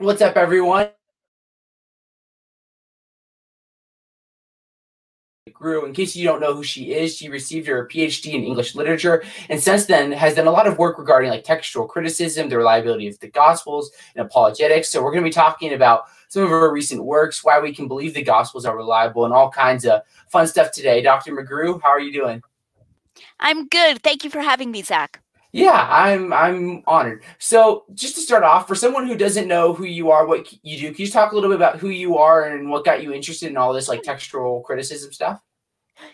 What's up, everyone? Grew. In case you don't know who she is, she received her PhD in English literature, and since then has done a lot of work regarding like textual criticism, the reliability of the Gospels, and apologetics. So we're going to be talking about some of her recent works, why we can believe the Gospels are reliable, and all kinds of fun stuff today. Dr. McGrew, how are you doing? I'm good. Thank you for having me, Zach. Yeah, I'm I'm honored. So, just to start off, for someone who doesn't know who you are, what you do, can you talk a little bit about who you are and what got you interested in all this like textual criticism stuff?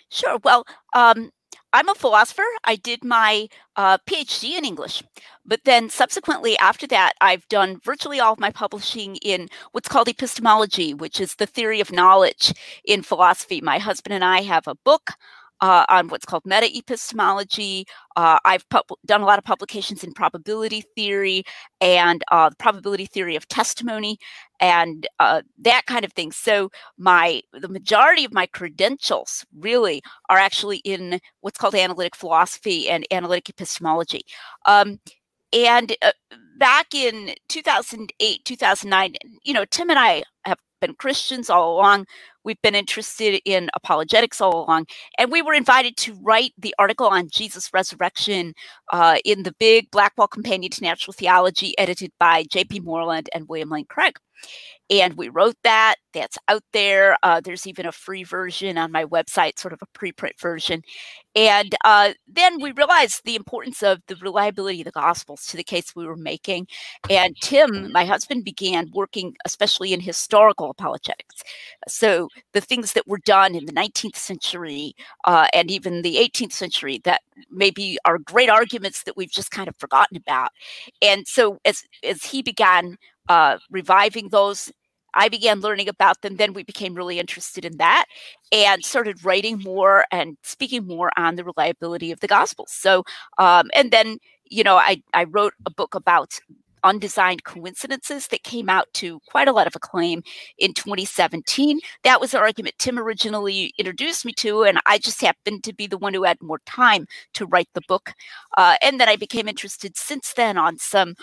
Sure. Well, um, I'm a philosopher. I did my uh, PhD in English, but then subsequently after that, I've done virtually all of my publishing in what's called epistemology, which is the theory of knowledge in philosophy. My husband and I have a book uh, on what's called meta epistemology. Uh, I've done a lot of publications in probability theory and uh, the probability theory of testimony and uh, that kind of thing. So my the majority of my credentials really are actually in what's called analytic philosophy and analytic epistemology. Um, and uh, back in 2008, 2009, you know, Tim and I have been Christians all along. We've been interested in apologetics all along. And we were invited to write the article on Jesus' resurrection uh, in the big Blackwell Companion to Natural Theology, edited by J.P. Moreland and William Lane Craig. And we wrote that. That's out there. Uh, there's even a free version on my website, sort of a preprint version. And uh, then we realized the importance of the reliability of the Gospels to the case we were making. And Tim, my husband, began working especially in historical apologetics. So the things that were done in the 19th century uh, and even the 18th century that maybe are great arguments that we've just kind of forgotten about. And so as as he began uh, reviving those. I began learning about them. Then we became really interested in that and started writing more and speaking more on the reliability of the Gospels. So, um, and then, you know, I, I wrote a book about undesigned coincidences that came out to quite a lot of acclaim in 2017. That was the argument Tim originally introduced me to, and I just happened to be the one who had more time to write the book. Uh, and then I became interested since then on some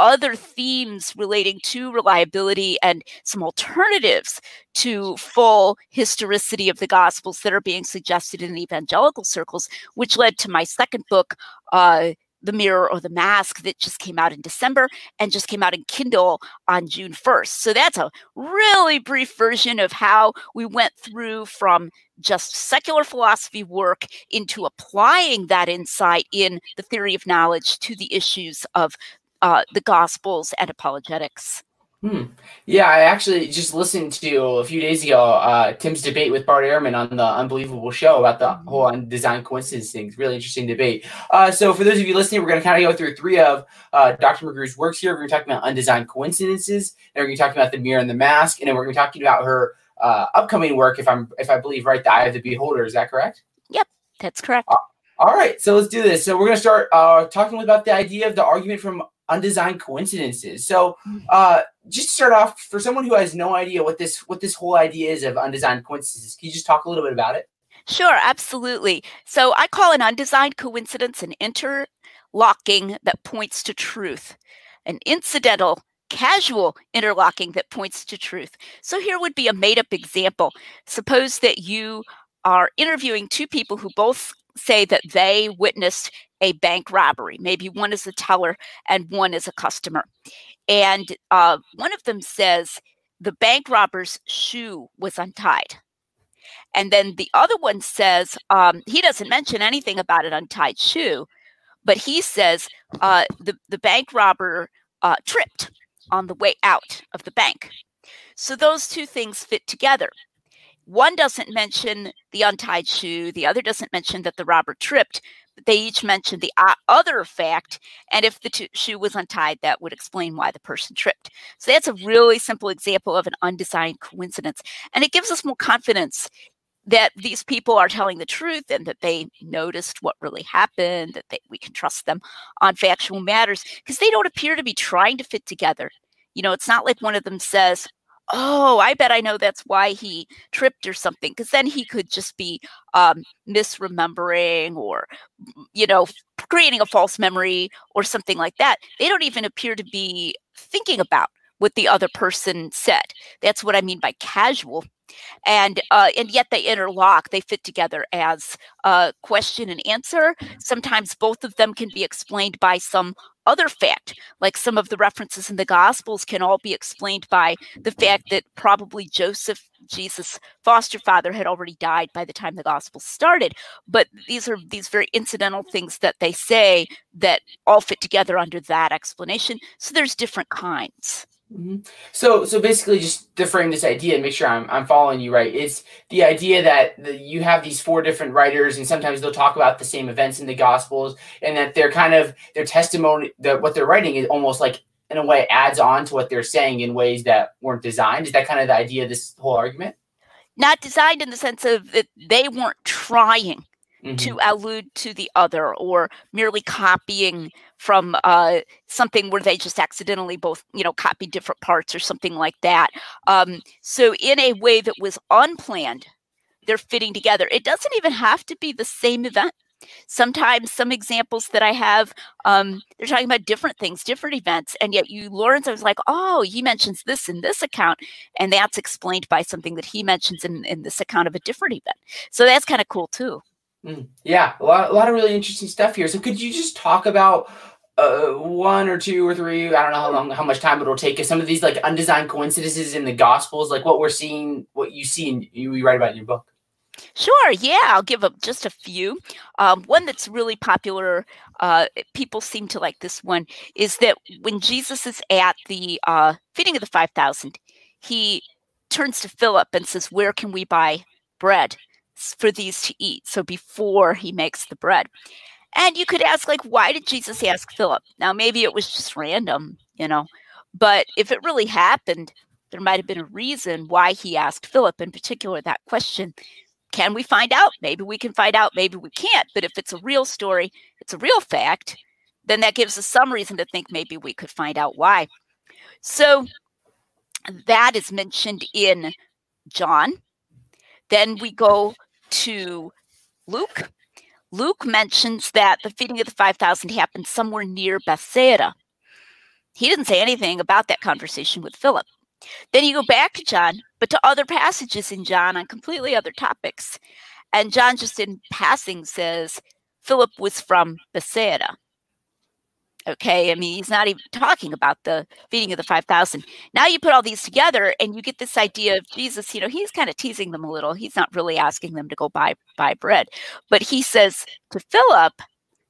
other themes relating to reliability and some alternatives to full historicity of the gospels that are being suggested in evangelical circles which led to my second book uh, the mirror or the mask that just came out in December and just came out in Kindle on June 1st. So that's a really brief version of how we went through from just secular philosophy work into applying that insight in the theory of knowledge to the issues of uh, the Gospels and apologetics. Hmm. Yeah, I actually just listened to a few days ago uh, Tim's debate with Bart Ehrman on the Unbelievable Show about the mm-hmm. whole undesigned coincidence things. Really interesting debate. Uh, so, for those of you listening, we're going to kind of go through three of uh, Dr. McGrew's works here. We're going to talk about undesigned coincidences, and we're going to talk about the mirror and the mask, and then we're going to be talking about her uh, upcoming work. If I'm, if I believe right, the Eye of the Beholder. Is that correct? Yep, that's correct. all right, so let's do this. So we're going to start uh, talking about the idea of the argument from undesigned coincidences. So, uh, just to start off, for someone who has no idea what this what this whole idea is of undesigned coincidences, can you just talk a little bit about it? Sure, absolutely. So, I call an undesigned coincidence an interlocking that points to truth, an incidental casual interlocking that points to truth. So here would be a made up example. Suppose that you are interviewing two people who both say that they witnessed a bank robbery. Maybe one is a teller and one is a customer. And uh, one of them says the bank robber's shoe was untied. And then the other one says um, he doesn't mention anything about an untied shoe, but he says uh, the, the bank robber uh, tripped on the way out of the bank. So those two things fit together. One doesn't mention the untied shoe, the other doesn't mention that the robber tripped, but they each mention the other fact. And if the shoe was untied, that would explain why the person tripped. So that's a really simple example of an undesigned coincidence. And it gives us more confidence that these people are telling the truth and that they noticed what really happened, that they, we can trust them on factual matters because they don't appear to be trying to fit together. You know, it's not like one of them says, oh, I bet I know that's why he tripped or something. Because then he could just be um, misremembering or, you know, creating a false memory or something like that. They don't even appear to be thinking about what the other person said. That's what I mean by casual. And uh, and yet they interlock. They fit together as a question and answer. Sometimes both of them can be explained by some other fact, like some of the references in the Gospels can all be explained by the fact that probably Joseph, Jesus' foster father, had already died by the time the Gospel started. But these are these very incidental things that they say that all fit together under that explanation. So there's different kinds. Mm-hmm. So, so basically, just to frame this idea and make sure I'm, I'm following you right, it's the idea that the, you have these four different writers, and sometimes they'll talk about the same events in the Gospels, and that they're kind of their testimony, that what they're writing is almost like in a way adds on to what they're saying in ways that weren't designed. Is that kind of the idea of this whole argument? Not designed in the sense of that they weren't trying mm-hmm. to allude to the other or merely copying from uh, something where they just accidentally both, you know, copied different parts or something like that. Um, so, in a way that was unplanned, they're fitting together. It doesn't even have to be the same event. Sometimes some examples that I have, um, they're talking about different things, different events, and yet you, Lawrence, I was like, oh, he mentions this in this account, and that's explained by something that he mentions in, in this account of a different event. So that's kind of cool too. Mm, yeah, a lot, a lot of really interesting stuff here. So could you just talk about uh, one or two or three? I don't know how long, how much time it'll take. Some of these like undesigned coincidences in the Gospels, like what we're seeing, what you see, and you, write about in your book. Sure. Yeah, I'll give up just a few. Um, one that's really popular, uh, people seem to like this one, is that when Jesus is at the uh, feeding of the 5,000, he turns to Philip and says, Where can we buy bread? for these to eat. So before he makes the bread. And you could ask, like, why did Jesus ask Philip? Now, maybe it was just random, you know, but if it really happened, there might have been a reason why he asked Philip in particular that question. Can we find out? Maybe we can find out, maybe we can't. But if it's a real story, it's a real fact, then that gives us some reason to think maybe we could find out why. So that is mentioned in John. Then we go to Luke, Luke mentions that the feeding of the 5,000 happened somewhere near Bethsaida. He didn't say anything about that conversation with Philip. Then you go back to John, but to other passages in John on completely other topics. And John just in passing says Philip was from Bethsaida. Okay, I mean, he's not even talking about the feeding of the 5,000. Now you put all these together and you get this idea of Jesus, you know, he's kind of teasing them a little. He's not really asking them to go buy buy bread. But he says to Philip,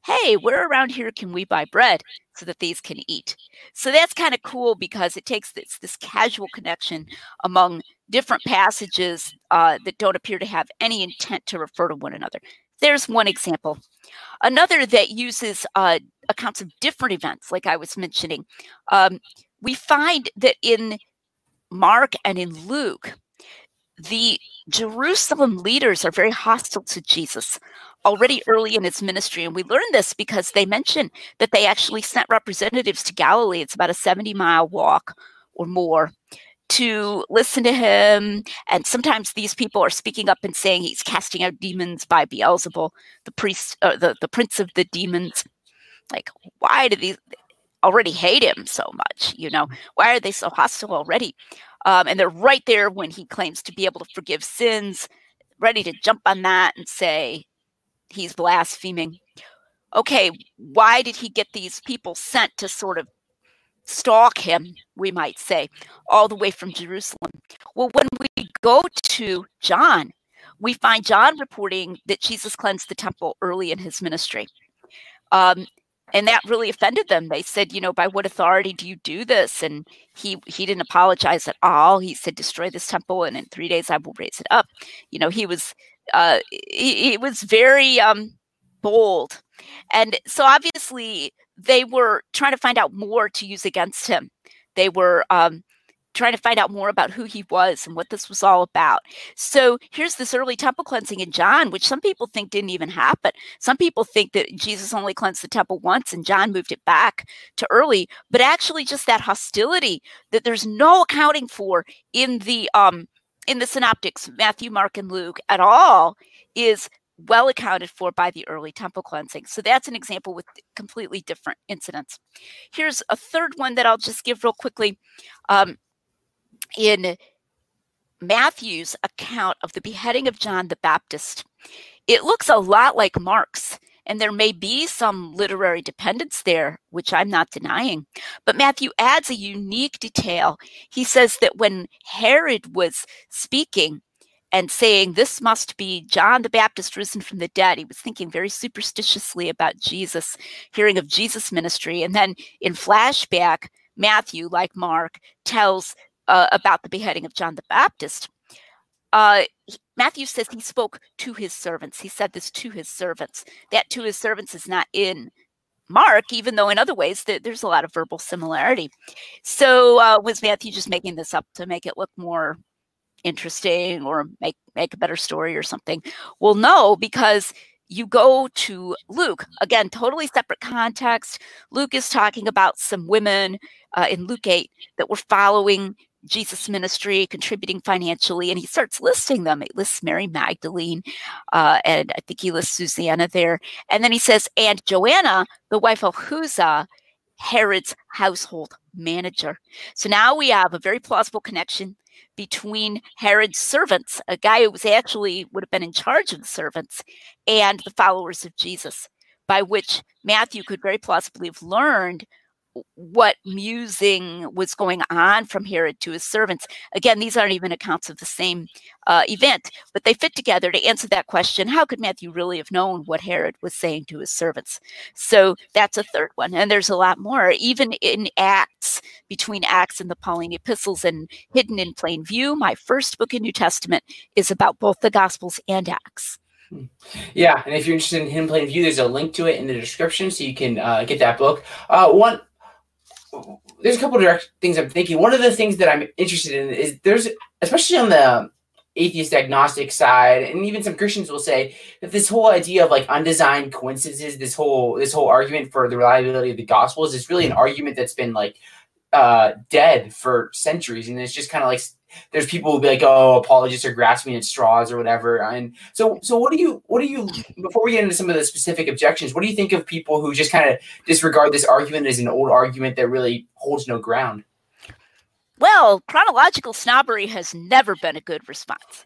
"Hey, where around here can we buy bread so that these can eat?" So that's kind of cool because it takes this this casual connection among different passages uh, that don't appear to have any intent to refer to one another. There's one example. Another that uses uh, accounts of different events, like I was mentioning. Um, we find that in Mark and in Luke, the Jerusalem leaders are very hostile to Jesus already early in his ministry. And we learn this because they mention that they actually sent representatives to Galilee. It's about a 70 mile walk or more to listen to him. And sometimes these people are speaking up and saying he's casting out demons by Beelzebul, the priest, uh, the, the prince of the demons. Like, why do these already hate him so much? You know, why are they so hostile already? Um, and they're right there when he claims to be able to forgive sins, ready to jump on that and say he's blaspheming. Okay, why did he get these people sent to sort of stalk him, we might say, all the way from Jerusalem. Well, when we go to John, we find John reporting that Jesus cleansed the temple early in his ministry. Um, and that really offended them. They said, you know, by what authority do you do this? And he he didn't apologize at all. He said, destroy this temple, and in three days I will raise it up. You know, he was uh, he, he was very um, bold, and so obviously they were trying to find out more to use against him. They were um, trying to find out more about who he was and what this was all about. So here's this early temple cleansing in John, which some people think didn't even happen. Some people think that Jesus only cleansed the temple once and John moved it back to early, but actually just that hostility that there's no accounting for in the um in the synoptics, Matthew, Mark, and Luke at all, is well accounted for by the early temple cleansing. So that's an example with completely different incidents. Here's a third one that I'll just give real quickly. Um, in Matthew's account of the beheading of John the Baptist, it looks a lot like Mark's. And there may be some literary dependence there, which I'm not denying. But Matthew adds a unique detail. He says that when Herod was speaking, and saying this must be John the Baptist risen from the dead. He was thinking very superstitiously about Jesus, hearing of Jesus' ministry. And then in flashback, Matthew, like Mark, tells uh, about the beheading of John the Baptist. Uh, Matthew says he spoke to his servants. He said this to his servants. That to his servants is not in Mark, even though in other ways th- there's a lot of verbal similarity. So uh, was Matthew just making this up to make it look more interesting or make make a better story or something? Well, no, because you go to Luke again, totally separate context. Luke is talking about some women uh, in Luke eight that were following Jesus ministry, contributing financially, and he starts listing them. He lists Mary Magdalene, uh, and I think he lists Susanna there. And then he says, and Joanna, the wife of Chuza, Herod's household manager. So now we have a very plausible connection between Herod's servants, a guy who was actually would have been in charge of the servants, and the followers of Jesus, by which Matthew could very plausibly have learned what musing was going on from Herod to his servants. Again, these aren't even accounts of the same uh, event, but they fit together to answer that question. How could Matthew really have known what Herod was saying to his servants? So that's a third one. And there's a lot more, even in Acts, between Acts and the Pauline epistles and hidden in plain view. My first book in New Testament is about both the Gospels and Acts. Hmm. Yeah, and if you're interested in Hidden Plain View, there's a link to it in the description, so you can uh, get that book. Uh, one there's a couple of direct things I'm thinking. One of the things that I'm interested in is there's, especially on the atheist agnostic side, and even some Christians will say that this whole idea of like undesigned coincidences, this whole this whole argument for the reliability of the gospels is really an argument that's been like uh, dead for centuries, and it's just kind of like there's people who be like, oh, apologists are grasping at straws or whatever. And so, so what do you, what do you, before we get into some of the specific objections, what do you think of people who just kind of disregard this argument as an old argument that really holds no ground? Well, chronological snobbery has never been a good response.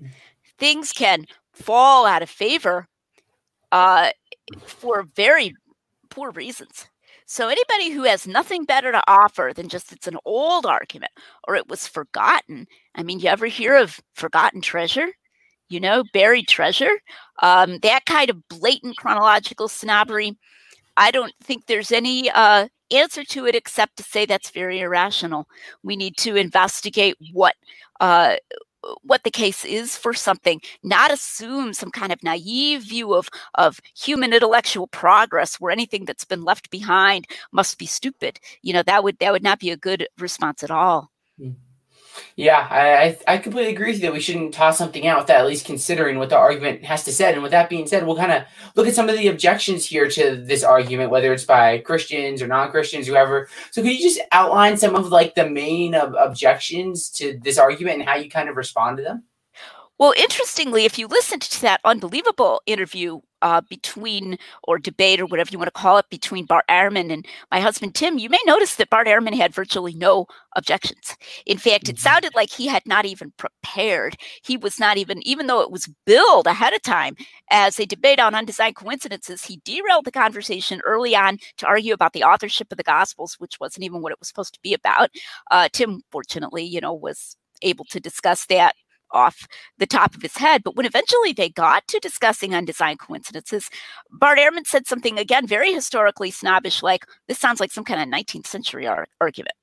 Things can fall out of favor uh, for very poor reasons. So anybody who has nothing better to offer than just it's an old argument or it was forgotten. I mean, you ever hear of forgotten treasure? You know, buried treasure? Um, that kind of blatant chronological snobbery. I don't think there's any uh, answer to it except to say that's very irrational. We need to investigate what uh, what the case is for something, not assume some kind of naive view of, of human intellectual progress where anything that's been left behind must be stupid. You know, that would that would not be a good response at all. Hmm. Yeah, I I completely agree with you that we shouldn't toss something out without at least considering what the argument has to say. And with that being said, we'll kind of look at some of the objections here to this argument, whether it's by Christians or non-Christians, whoever. So could you just outline some of like the main ob- objections to this argument and how you kind of respond to them? Well, interestingly, if you listened to that unbelievable interview uh, between, or debate, or whatever you want to call it, between Bart Ehrman and my husband Tim, you may notice that Bart Ehrman had virtually no objections. In fact, it mm-hmm. sounded like he had not even prepared. He was not even, even though it was billed ahead of time as a debate on undesigned coincidences, he derailed the conversation early on to argue about the authorship of the Gospels, which wasn't even what it was supposed to be about. Uh, Tim, fortunately, you know, was able to discuss that off the top of his head. But when eventually they got to discussing undesigned coincidences, Bart Ehrman said something again very historically snobbish, like, this sounds like some kind of 19th century ar- argument.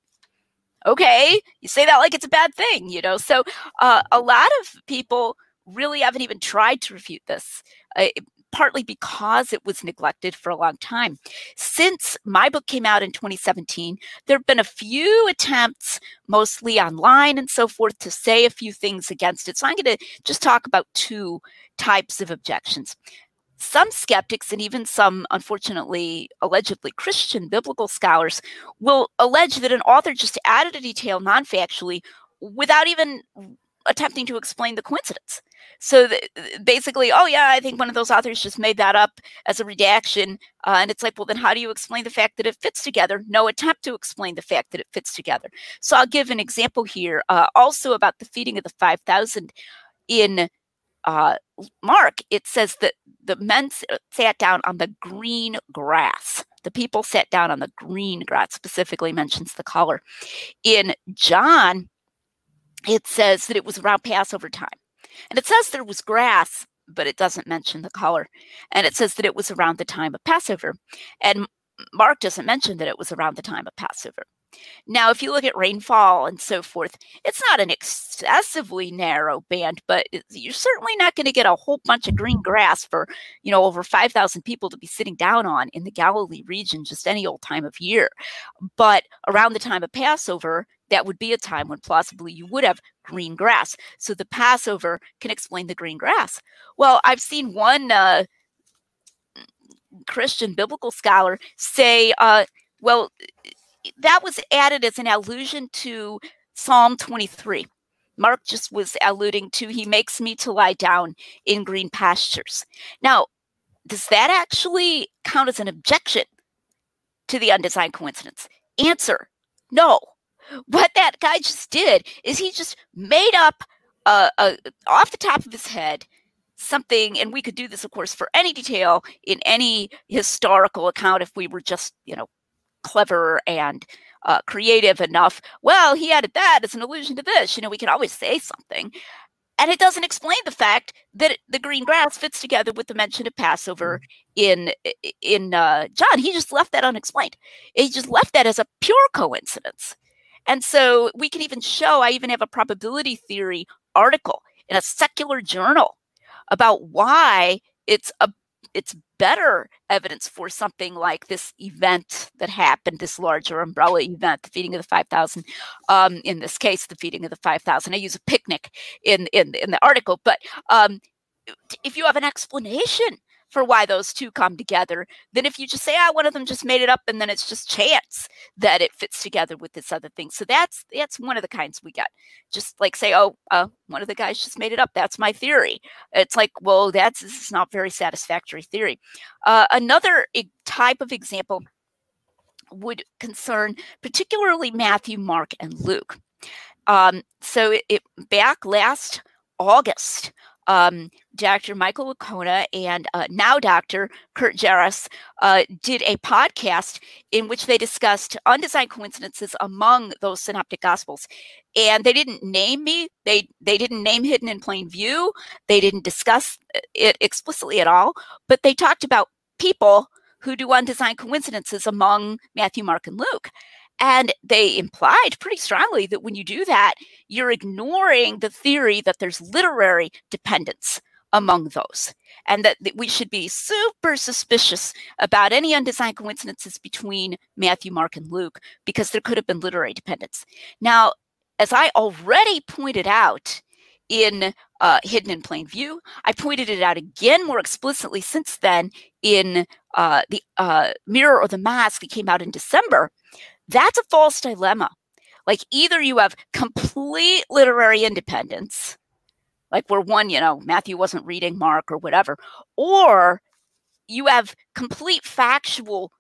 Okay, you say that like it's a bad thing, you know? So uh, a lot of people really haven't even tried to refute this. Uh, partly because it was neglected for a long time. Since my book came out in 2017, there have been a few attempts, mostly online and so forth, to say a few things against it. So I'm going to just talk about two types of objections. Some skeptics and even some, unfortunately, allegedly Christian biblical scholars will allege that an author just added a detail non factually without even attempting to explain the coincidence. So basically, oh yeah, I think one of those authors just made that up as a redaction, uh, and it's like, well, then how do you explain the fact that it fits together? No attempt to explain the fact that it fits together. So I'll give an example here, uh, also about the feeding of the five thousand in uh, Mark. It says that the men sat down on the green grass. The people sat down on the green grass. Specifically mentions the color. In John, it says that it was around Passover time. And it says there was grass, but it doesn't mention the color. And it says that it was around the time of Passover. And Mark doesn't mention that it was around the time of Passover. Now, if you look at rainfall and so forth, it's not an excessively narrow band, but you're certainly not going to get a whole bunch of green grass for, you know, over 5,000 people to be sitting down on in the Galilee region just any old time of year. But around the time of Passover, that would be a time when plausibly you would have green grass. So the Passover can explain the green grass. Well, I've seen one uh, Christian biblical scholar say, uh, well, that was added as an allusion to Psalm 23. Mark just was alluding to, he makes me to lie down in green pastures. Now, does that actually count as an objection to the undesigned coincidence? Answer no. What that guy just did is he just made up uh, uh, off the top of his head something, and we could do this, of course, for any detail in any historical account if we were just, you know, clever and uh, creative enough. Well, he added that as an allusion to this. You know, we can always say something. And it doesn't explain the fact that the green grass fits together with the mention of Passover mm-hmm. in in uh, John. He just left that unexplained. He just left that as a pure coincidence. And so we can even show. I even have a probability theory article in a secular journal about why it's a it's better evidence for something like this event that happened, this larger umbrella event, the feeding of the 5,000. Um, in this case, the feeding of the 5,000. I use a picnic in, in, in the article, but um, if you have an explanation for why those two come together than if you just say, ah, one of them just made it up and then it's just chance that it fits together with this other thing. So that's that's one of the kinds we get. Just like say, oh, uh, one of the guys just made it up. That's my theory. It's like, well, that's this is not very satisfactory theory. Uh, another type of example would concern particularly Matthew, Mark, and Luke. Um, so it, it back last August, um, Dr. Michael Licona and uh, now Dr. Kurt Jaros uh, did a podcast in which they discussed undesigned coincidences among those synoptic gospels. And they didn't name me. They they didn't name Hidden in Plain View. They didn't discuss uh, it explicitly at all. But they talked about people who do undesigned coincidences among Matthew, Mark, and Luke. And they implied pretty strongly that when you do that, you're ignoring the theory that there's literary dependence among those, and that, we should be super suspicious about any undesigned coincidences between Matthew, Mark, and Luke, because there could have been literary dependence. Now, as I already pointed out in uh, Hidden in Plain View, I pointed it out again more explicitly since then in uh, the uh, Mirror or the Mask that came out in December. That's a false dilemma. Like either you have complete literary independence, like where one, you know, Matthew wasn't reading Mark or whatever, or you have complete factual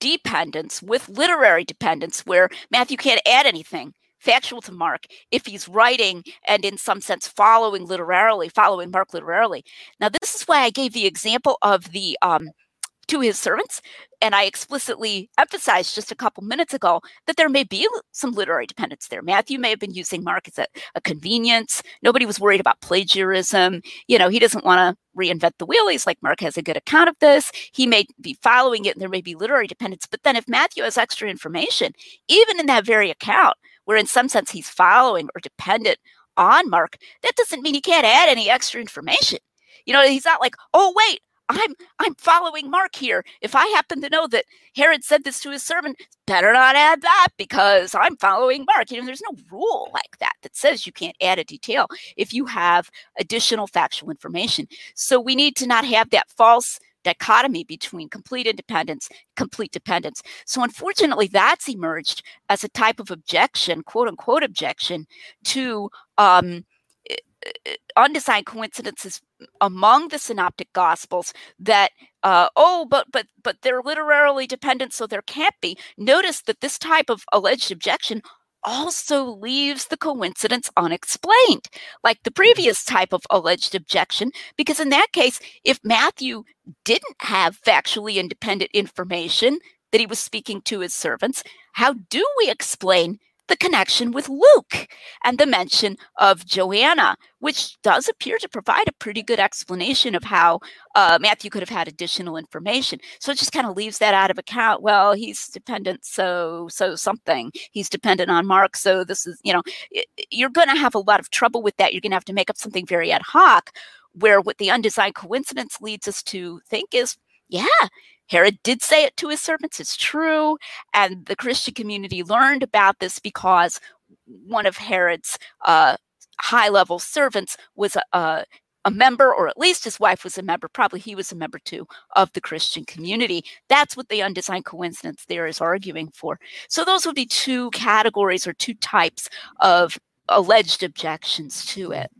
dependence with literary dependence where Matthew can't add anything factual to Mark if he's writing and in some sense following literarily, following Mark literarily. Now, this is why I gave the example of the um, to his servants. And I explicitly emphasized just a couple minutes ago that there may be some literary dependence there. Matthew may have been using Mark as a, a convenience. Nobody was worried about plagiarism. You know, he doesn't want to reinvent the wheel. He's like, Mark has a good account of this. He may be following it and there may be literary dependence. But then if Matthew has extra information, even in that very account, where in some sense he's following or dependent on Mark, that doesn't mean he can't add any extra information. You know, he's not like, oh, wait, I'm I'm following Mark here. If I happen to know that Herod said this to his servant, better not add that because I'm following Mark. You know, there's no rule like that that says you can't add a detail if you have additional factual information. So we need to not have that false dichotomy between complete independence, complete dependence. So unfortunately, that's emerged as a type of objection, quote unquote objection, to um, eh, eh, eh, undesigned coincidences among the synoptic gospels that uh, oh but but but they're literarily dependent so there can't be notice that this type of alleged objection also leaves the coincidence unexplained, like the mm-hmm. previous type of alleged objection, because in that case, if Matthew didn't have factually independent information that he was speaking to his servants, how do we explain the connection with Luke and the mention of Joanna, which does appear to provide a pretty good explanation of how uh, Matthew could have had additional information. So it just kind of leaves that out of account. Well, he's dependent, so so something. He's dependent on Mark, so this is you know you're going to have a lot of trouble with that. You're going to have to make up something very ad hoc. Where what the undesigned coincidence leads us to think is, yeah, Herod did say it to his servants, it's true. And the Christian community learned about this because one of Herod's uh, high level servants was a, a, a, member, or at least his wife was a member, probably he was a member too, of the Christian community. That's what the undesigned coincidence there is arguing for. So those would be two categories or two types of alleged objections to it.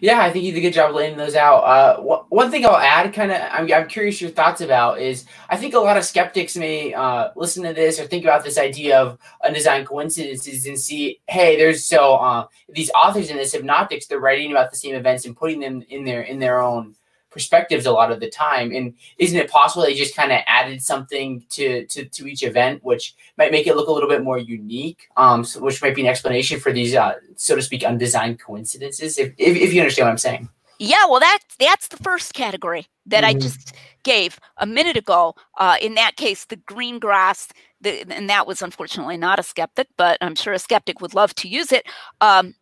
Yeah, I think you did a good job laying those out. Uh, wh- one thing I'll add, kind of, I'm, I'm curious your thoughts about is I think a lot of skeptics may uh, listen to this or think about this idea of undesigned coincidences and see, hey, there's so uh, these authors in this synoptics, they're writing about the same events and putting them in their in their own perspectives a lot of the time. And isn't it possible they just kind of added something to, to to each event, which might make it look a little bit more unique, um, so, which might be an explanation for these, uh, so to speak, undesigned coincidences. If, if, if you understand what I'm saying. Yeah, well, that's that's the first category that mm-hmm. I just gave a minute ago. Uh, in that case, the green grass, the, and that was unfortunately not a skeptic, but I'm sure a skeptic would love to use it. Um,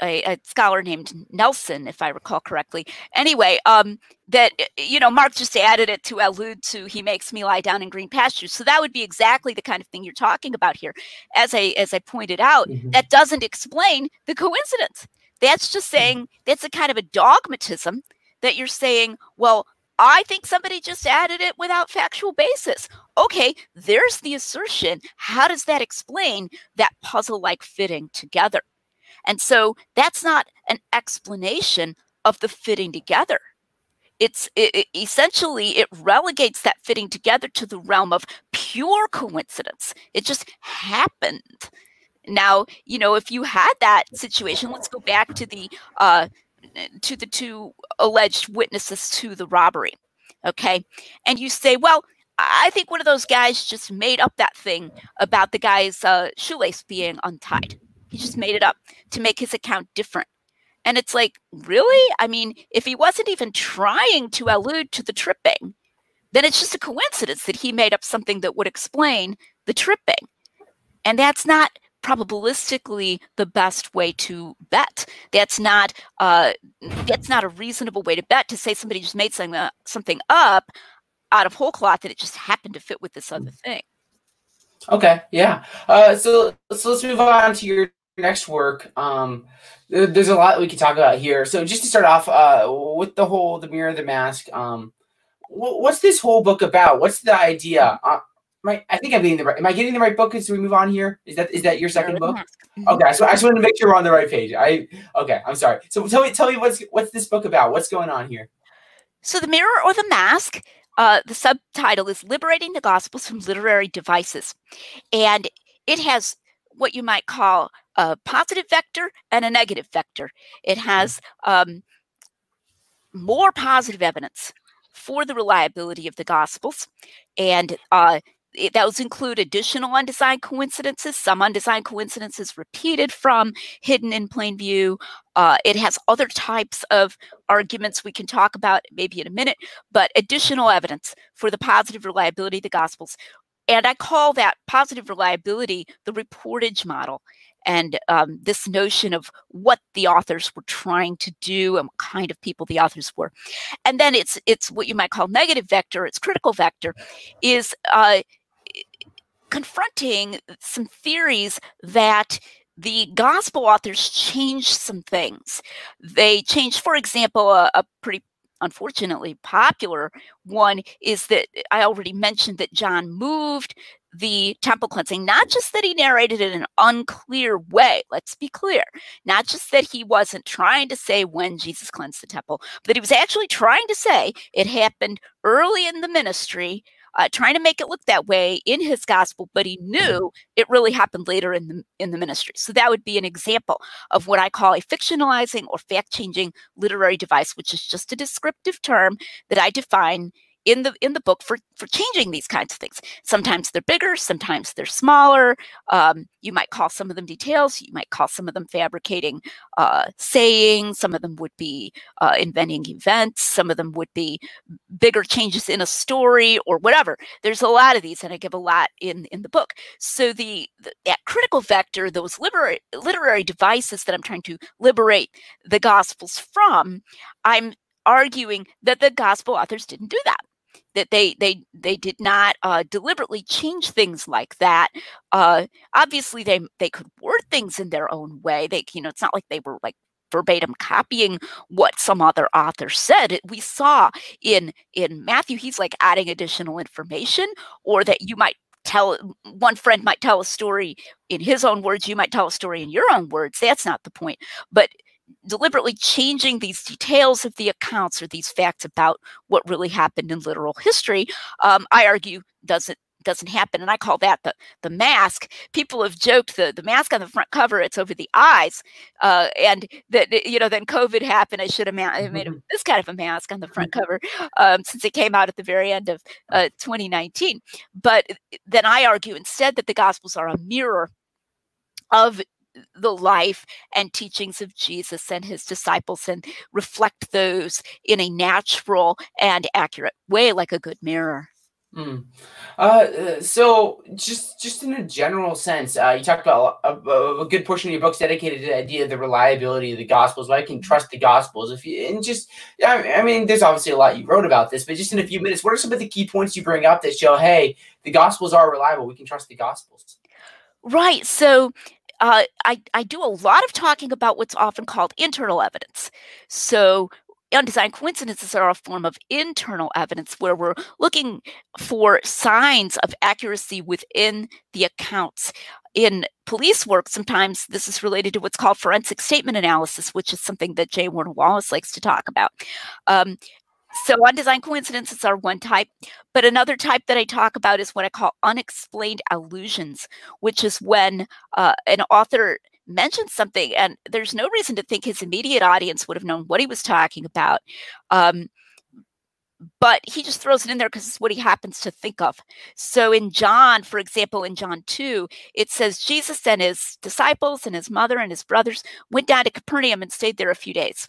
a, a, scholar named Nelson, if I recall correctly. Anyway, um, that you know, Mark just added it to allude to "He makes me lie down in green pastures." So that would be exactly the kind of thing you're talking about here. As I as I pointed out, mm-hmm. that doesn't explain the coincidence. That's just mm-hmm. saying that's a kind of a dogmatism that you're saying. Well, I think somebody just added it without factual basis. Okay, there's the assertion. How does that explain that puzzle like fitting together? And so that's not an explanation of the fitting together. It's it, it, essentially it relegates that fitting together to the realm of pure coincidence. It just happened. Now, you know, if you had that situation, let's go back to the uh, to the two alleged witnesses to the robbery. Okay, and you say, well, I think one of those guys just made up that thing about the guy's uh, shoelace being untied. He just made it up to make his account different. And it's like, really? I mean, if he wasn't even trying to allude to the tripping, then it's just a coincidence that he made up something that would explain the tripping. And that's not probabilistically the best way to bet. That's not uh, that's not a reasonable way to bet to say somebody just made something, uh, something up out of whole cloth that it just happened to fit with this other thing. Okay, yeah. Uh, so so let's move on to your next work, um, there's a lot we could talk about here. So just to start off uh, with the whole the mirror, the mask. Um, what's this whole book about? What's the idea? Uh, I, I think I'm getting the right. Am I getting the right book as we move on here? Is that is that your second book? Mm-hmm. Okay, so I just wanted to make sure we're on the right page. I okay. I'm sorry. So tell me, tell me what's what's this book about? What's going on here? So the mirror or the mask. Uh, the subtitle is "Liberating the Gospels from Literary Devices," and it has what you might call a positive vector and a negative vector. It mm-hmm. has um, more positive evidence for the reliability of the Gospels, and uh, it, those include additional undesigned coincidences, some undesigned coincidences repeated from hidden in plain view. Uh, it has other types of arguments we can talk about maybe in a minute, but additional evidence for the positive reliability of the Gospels. And I call that positive reliability the reportage model and um, this notion of what the authors were trying to do and what kind of people the authors were and then it's it's what you might call negative vector it's critical vector is uh, confronting some theories that the gospel authors changed some things. They changed, for example, a, a, pretty unfortunately popular one is that I already mentioned that John moved the temple cleansing. Not just that he narrated it in an unclear way, let's be clear. Not just that he wasn't trying to say when Jesus cleansed the temple, but that he was actually trying to say it happened early in the ministry uh, trying to make it look that way in his gospel, but he knew it really happened later in the in the ministry. So that would be an example of what I call a fictionalizing or fact changing literary device, which is just a descriptive term that I define in the in the book for for changing these kinds of things. Sometimes they're bigger, sometimes they're smaller. Um, you might call some of them details. You might call some of them fabricating uh, sayings. Some of them would be uh, inventing events. Some of them would be bigger changes in a story or whatever. There's a lot of these, and I give a lot in in the book. So the, the that critical vector, those literary literary devices that I'm trying to liberate the Gospels from, I'm arguing that the gospel authors didn't do that that they they they did not uh, deliberately change things like that. Uh, obviously, they they could word things in their own way. They you know it's not like they were like verbatim copying what some other author said. We saw in in Matthew, he's like adding additional information, or that you might tell one friend might tell a story in his own words you might tell a story in your own words that's not the point but deliberately changing these details of the accounts or these facts about what really happened in literal history, um, I argue doesn't doesn't happen and i call that the the mask. People have joked the the mask on the front cover it's over the eyes uh, and that you know then covid happened i should have ma- made a, this kind of a mask on the front cover um, since it came out at the very end of uh, 2019 but then i argue instead that the gospels are a mirror of the life and teachings of Jesus and his disciples and reflect those in a natural and accurate way, like a good mirror. Mm. Uh, so just just in a general sense, uh, you talked about a, a, good portion of your book's dedicated to the idea of the reliability of the Gospels. Why I can trust the Gospels. If you and just, I, I mean, there's obviously a lot you wrote about this, but just in a few minutes, what are some of the key points you bring up that show, hey, the Gospels are reliable. We can trust the Gospels. Right. So uh, I, I do a lot of talking about what's often called internal evidence. So, undesigned coincidences are a form of internal evidence where we're looking for signs of accuracy within the accounts. In police work, sometimes this is related to what's called forensic statement analysis, which is something that J. Warner Wallace likes to talk about. Um, so undesigned coincidences are one type, but another type that I talk about is what I call unexplained allusions, which is when uh, an author mentions something and there's no reason to think his immediate audience would have known what he was talking about. Um, but he just throws it in there because it's what he happens to think of. So in John, for example, in John 2, it says Jesus and his disciples and his mother and his brothers went down to Capernaum and stayed there a few days.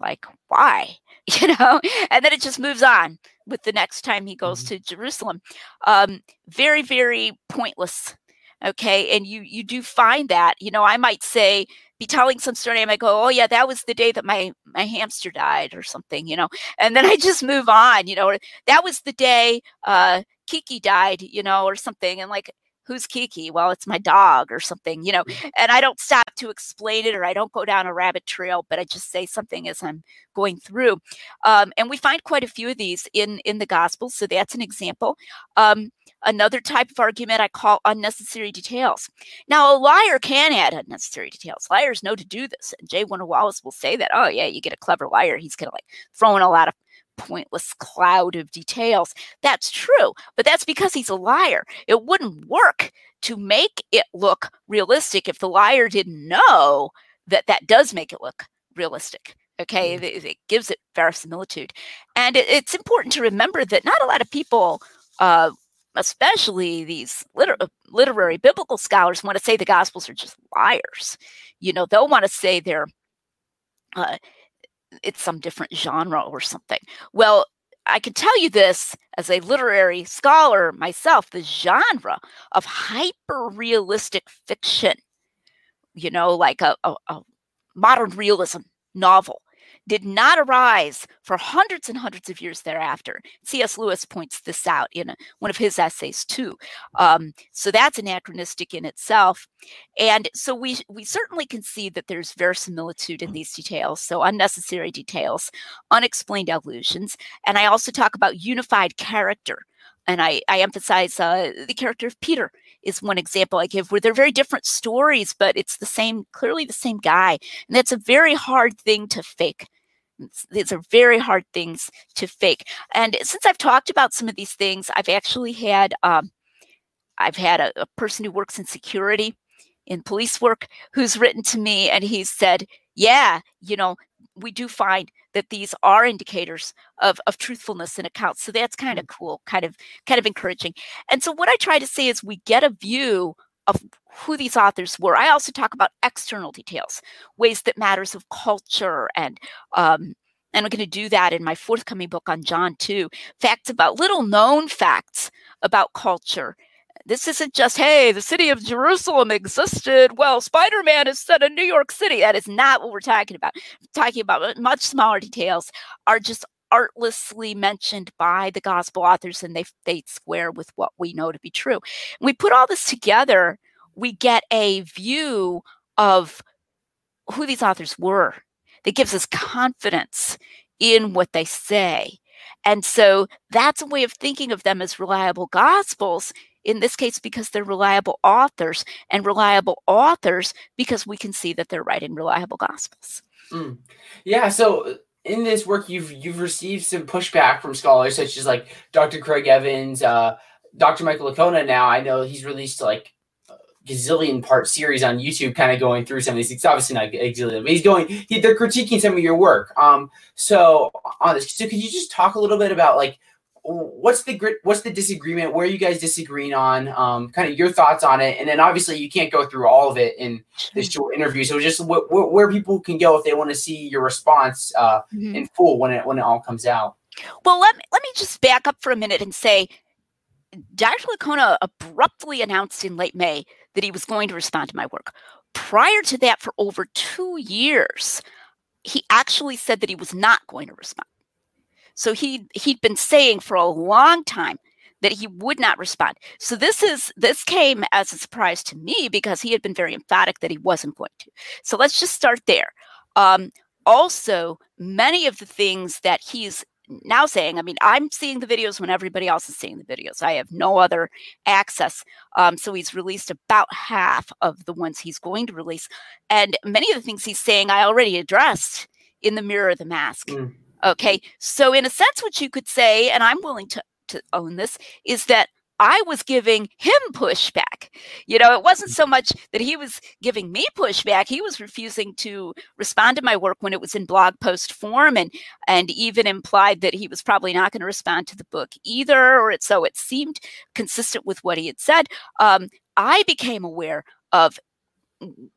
Like, why? You know, and then it just moves on with the next time he goes mm-hmm. to Jerusalem. Um, very, very pointless. Okay. And you you do find that, you know, I might say, be telling some story, I might go, Oh yeah, that was the day that my my hamster died or something, you know, and then I just move on, you know, that was the day uh Kiki died, you know, or something. And like who's Kiki? Well, it's my dog or something, you know, mm. and I don't stop to explain it or I don't go down a rabbit trail, but I just say something as I'm going through. Um, and we find quite a few of these in, in the gospel. So that's an example. Um, another type of argument I call unnecessary details. Now, a liar can add unnecessary details. Liars know to do this. And J. Warner Wallace will say that, oh, yeah, you get a clever liar. He's going to like throw in a lot of pointless cloud of details. That's true, but that's because he's a liar. It wouldn't work to make it look realistic if the liar didn't know that that does make it look realistic. Okay, mm-hmm. it, it, gives it verisimilitude. And it, it's important to remember that not a lot of people, uh, especially these liter- uh, literary biblical scholars, want to say the Gospels are just liars. You know, they'll want to say they're. Uh, it's some different genre or something. Well, I can tell you this as a literary scholar myself the genre of hyper realistic fiction, you know, like a, a, a modern realism novel, did not arise for hundreds and hundreds of years thereafter. C.S. Lewis points this out in a, one of his essays too. Um, so that's anachronistic in itself. And so we we certainly can see that there's verisimilitude in these details, so unnecessary details, unexplained allusions, and I also talk about unified character and I, I emphasize uh, the character of Peter is one example I give where they're very different stories, but it's the same, clearly the same guy. And that's a very hard thing to fake. These are very hard things to fake. And since I've talked about some of these things, I've actually had um, I've had a, a person who works in security in police work who's written to me and he said, Yeah, you know, we do find that these are indicators of, of truthfulness in accounts. So that's kind of mm. cool, kind of kind of encouraging. And so what I try to say is we get a view of who these authors were. I also talk about external details, ways that matters of culture and um, and I'm going to do that in my forthcoming book on John too. Facts about little known facts about culture this isn't just, hey, the city of Jerusalem existed. Well, Spider Man is set in New York City. That is not what we're talking about. Talking about much smaller details are just artlessly mentioned by the gospel authors and they, they square with what we know to be true. we put all this together, we get a view of who these authors were that gives us confidence in what they say. And so that's a way of thinking of them as reliable gospels in this case because they're reliable authors and reliable authors because we can see that they're writing reliable gospels mm. yeah so in this work you've you've received some pushback from scholars such as like dr craig evans uh, dr michael licona now i know he's released like gazillion part series on YouTube, kind of going through some of these It's Obviously not gazillion, but he's going. He, they're critiquing some of your work. Um, so on this, so could you just talk a little bit about like what's the grit? what's the disagreement? Where are you guys disagreeing on? Um, kind of your thoughts on it. And then obviously you can't go through all of it in this short interview. So just wh- wh- where people can go if they want to see your response uh, mm-hmm. in full when it when it all comes out. Well let me let me just back up for a minute and say dr. Licona abruptly announced in late may that he was going to respond to my work. Prior to that for over two years he actually said that he was not going to respond so he he'd been saying for a long time that he would not respond. So this is this came as a surprise to me because he had been very emphatic that he wasn't going to. So let's just start there. Um, also, many of the things that he's now saying, I mean, I'm seeing the videos when everybody else is seeing the videos. I have no other access. Um, so he's released about half of the ones he's going to release. And many of the things he's saying I already addressed in the mirror or the mask. Mm. Okay. So, in a sense, what you could say, and I'm willing to, to own this, is that I was giving him pushback. You know, it wasn't so much that he was giving me pushback. He was refusing to respond to my work when it was in blog post form and and even implied that he was probably not going to respond to the book either, or it so it seemed consistent with what he had said. Um, I became aware of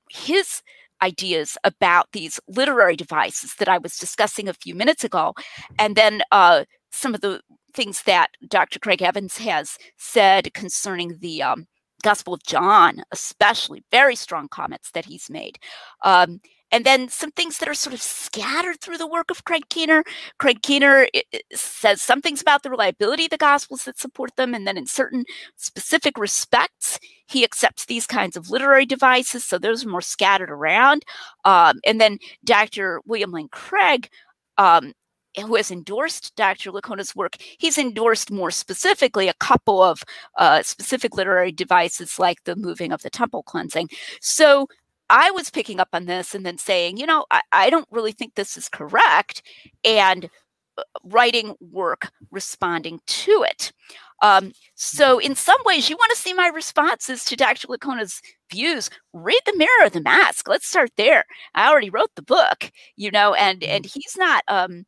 his ideas about these literary devices that I was discussing a few minutes ago, and then uh, some of the things that Dr. Craig Evans has said concerning the um, Gospel of John, especially very strong comments that he's made. Um, and then some things that are sort of scattered through the work of Craig Keener. Craig Keener says some things about the reliability of the Gospels that support them, and then in certain specific respects, he accepts these kinds of literary devices. So those are more scattered around. Um, and then Dr. William Lane Craig um, who has endorsed Dr. Licona's work, he's endorsed more specifically a couple of uh, specific literary devices like the moving of the temple cleansing. So I was picking up on this and then saying, you know, I, I don't really think this is correct, and uh, writing work responding to it. Um, so, in some ways, you want to see my responses to Dr. Licona's views. Read the Mirror or the Mask. Let's start there. I already wrote the book, you know, and and mm-hmm. he's not, um,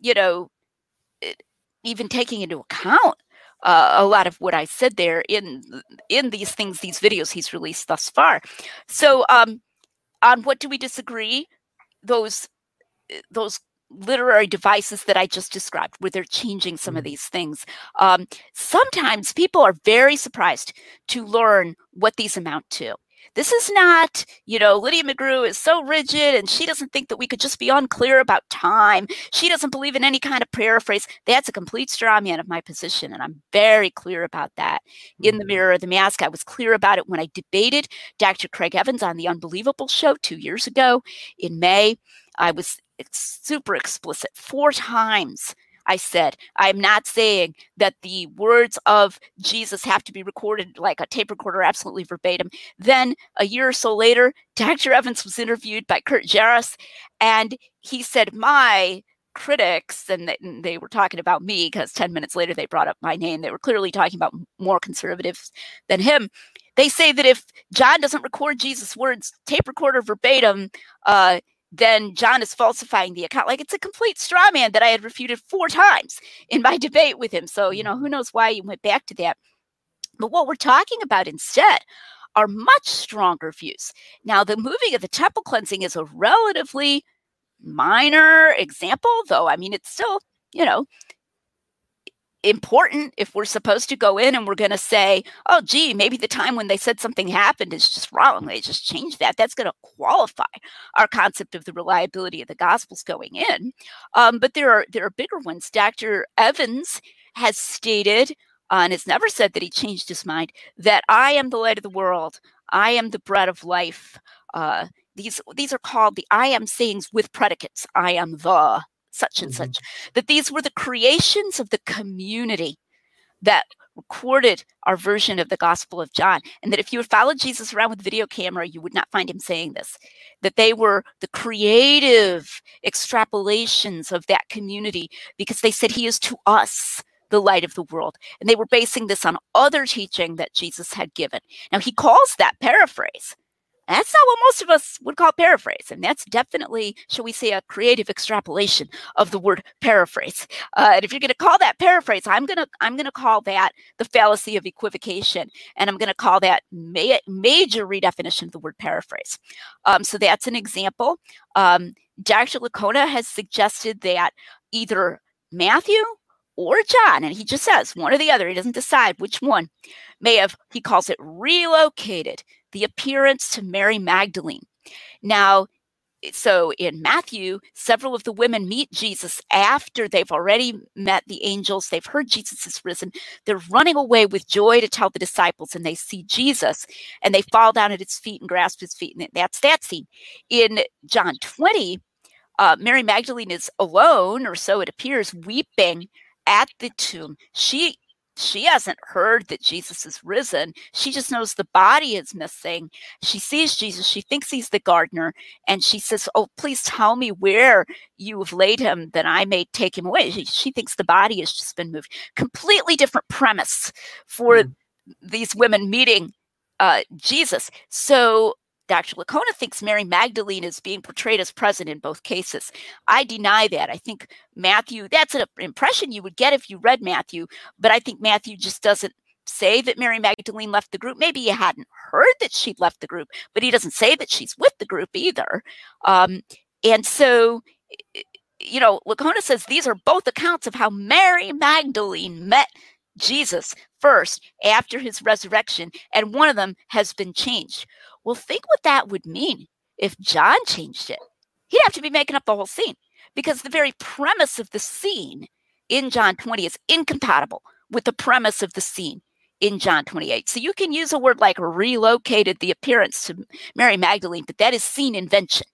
you know, even taking into account uh, a lot of what I said there in in these things, these videos he's released thus far. So, um, on what do we disagree? Those eh, those literary devices that I just described, where they're changing some of mm-hmm. these things. Um, sometimes people are very surprised to learn what these amount to. This is not, you know, Lydia McGrew is so rigid and she doesn't think that we could just be unclear about time. She doesn't believe in any kind of paraphrase. That's a complete straw man of my position. And I'm very clear about that in the mm-hmm. mirror or the mask. I was clear about it when I debated Dr. Craig Evans on the Unbelievable show two years ago in May. I was super explicit four times I said, I'm not saying that the words of Jesus have to be recorded like a tape recorder, absolutely verbatim. Then a year or so later, Dr. Evans was interviewed by Kurt Jaros, and he said, My critics, and they were talking about me because 10 minutes later they brought up my name. They were clearly talking about more conservatives than him. They say that if John doesn't record Jesus' words, tape recorder verbatim, uh, then John is falsifying the account. Like it's a complete straw man that I had refuted four times in my debate with him. So, you know, mm-hmm. who knows why he went back to that. But what we're talking about instead are much stronger views. Now, the moving of the temple cleansing is a relatively minor example, though. I mean, it's still, you know, important if we're supposed to go in and we're going to say, oh, gee, maybe the time when they said something happened is just wrong. They just changed that. That's going to qualify our concept of the reliability of the Gospels going in. Um, but there are there are bigger ones. Dr. Evans has stated uh, and has never said that he changed his mind that I am the light of the world. I am the bread of life. Uh, these these are called the I am sayings with predicates. I am the such and mm-hmm. such, that these were the creations of the community that recorded our version of the Gospel of John. And that if you had followed Jesus around with a video camera, you would not find him saying this. That they were the creative extrapolations of that community because they said he is to us the light of the world. And they were basing this on other teaching that Jesus had given. Now he calls that paraphrase. That's not what most of us would call paraphrase. And that's definitely, shall we say, a creative extrapolation of the word paraphrase. Uh, and if you're going to call that paraphrase, I'm going to I'm going to call that the fallacy of equivocation. And I'm going to call that ma- major redefinition of the word paraphrase. Um, so that's an example. Um, Dr. Licona has suggested that either Matthew or John, and he just says one or the other, he doesn't decide which one, may have, he calls it relocated the appearance to Mary Magdalene. Now, so in Matthew, several of the women meet Jesus after they've already met the angels. They've heard Jesus is risen. They're running away with joy to tell the disciples, and they see Jesus and they fall down at his feet and grasp his feet. And that's that scene. In John 20, uh, Mary Magdalene is alone, or so it appears, weeping at the tomb. She she hasn't heard that Jesus is risen. She just knows the body is missing. She sees Jesus. She thinks he's the gardener. And she says, Oh, please tell me where you have laid him that I may take him away. She, she thinks the body has just been moved. Completely different premise for mm. these women meeting uh, Jesus. So Dr. Licona thinks Mary Magdalene is being portrayed as present in both cases. I deny that. I think Matthew, that's an impression you would get if you read Matthew, but I think Matthew just doesn't say that Mary Magdalene left the group. Maybe you hadn't heard that she'd left the group, but he doesn't say that she's with the group either. Um, and so, you know, Licona says these are both accounts of how Mary Magdalene met Jesus first after his resurrection, and one of them has been changed. Well, think what that would mean if John changed it. He'd have to be making up the whole scene because the very premise of the scene in John 20 is incompatible with the premise of the scene in John 28. So you can use a word like relocated the appearance to Mary Magdalene, but that is scene invention.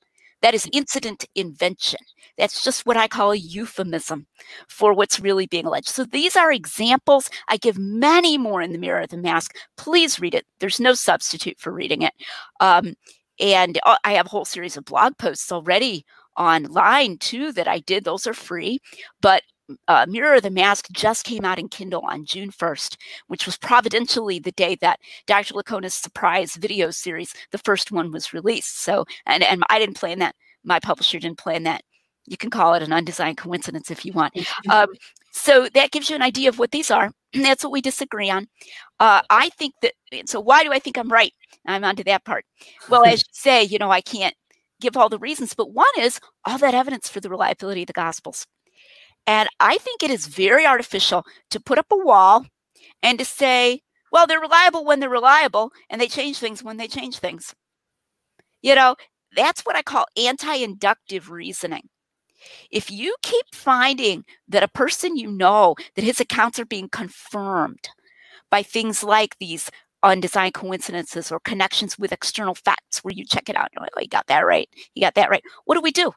That is incident invention. That's just what I call a euphemism for what's really being alleged. So these are examples. I give many more in the Mirror or the Mask. Please read it. There's no substitute for reading it. Um, and uh, I have a whole series of blog posts already online too that I did. Those are free. But uh, Mirror or the Mask just came out in Kindle on June 1st, which was providentially the day that Dr. Licona's surprise video series, the first one, was released. So, and, and I didn't plan that. My publisher didn't plan that you can call it an undesigned coincidence if you want. Um, so that gives you an idea of what these are. That's what we disagree on. Uh, I think that, so why do I think I'm right? I'm on to that part. Well, as you say, you know, I can't give all the reasons, but one is all that evidence for the reliability of the Gospels. And I think it is very artificial to put up a wall and to say, well, they're reliable when they're reliable, and they change things when they change things. You know, that's what I call anti inductive reasoning. If you keep finding that a person you know, that his accounts are being confirmed by things like these undesigned coincidences or connections with external facts where you check it out, you're like, oh, you got that right. You got that right. What do we do?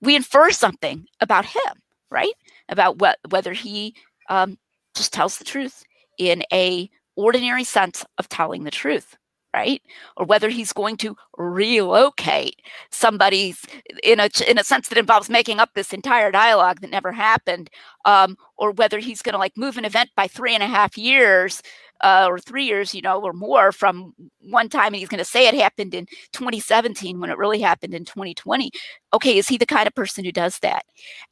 We infer something about him, right? about what whether he um, just tells the truth in a ordinary sense of telling the truth right or whether he's going to relocate somebody's in a in a sense that involves making up this entire dialogue that never happened um, or whether he's going to like move an event by three and a half years uh, or three years, you know, or more from one time, and he's going to say it happened in 2017 when it really happened in 2020. Okay, is he the kind of person who does that?